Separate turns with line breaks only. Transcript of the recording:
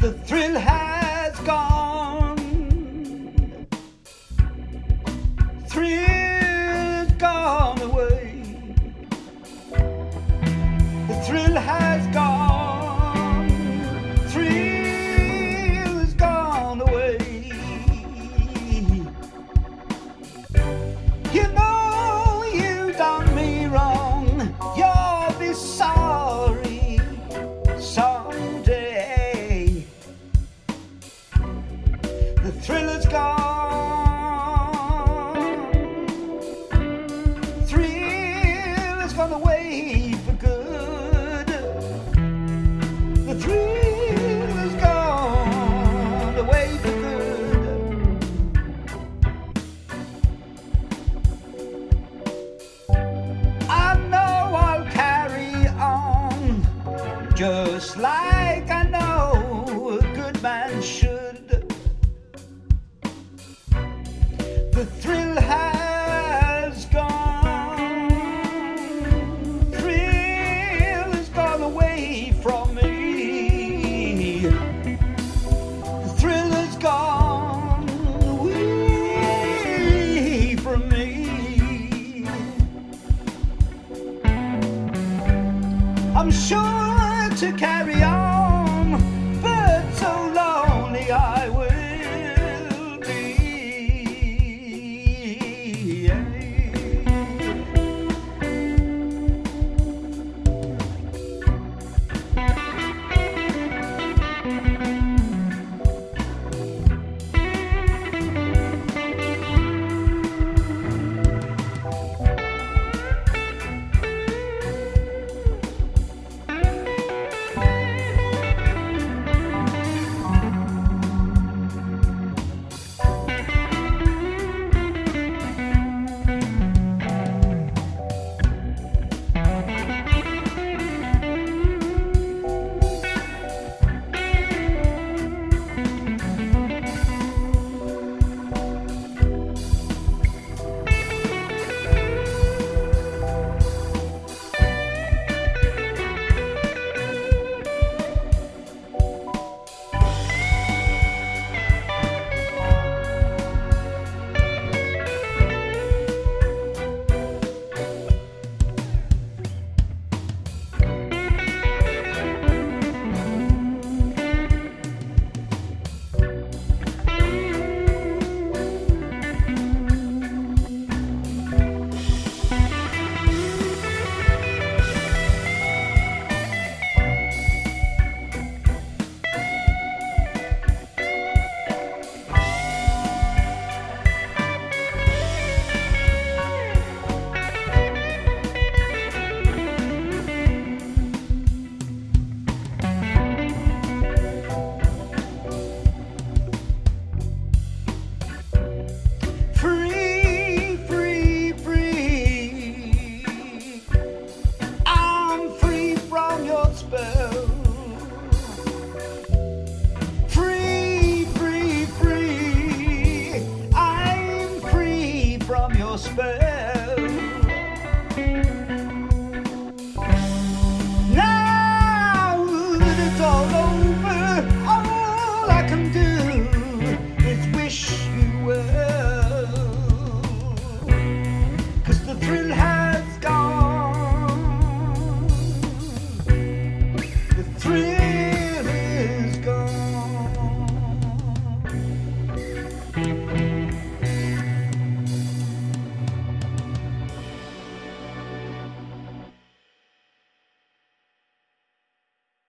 the thrill has gone. Thrill gone has gone away for good. The dream has gone away for good. I know I'll carry on just like. to carry on, but so lonely I will be. Yeah. your spell. Now that it's all over, all I can do is wish you well. Cause the thrill has gone. The thrill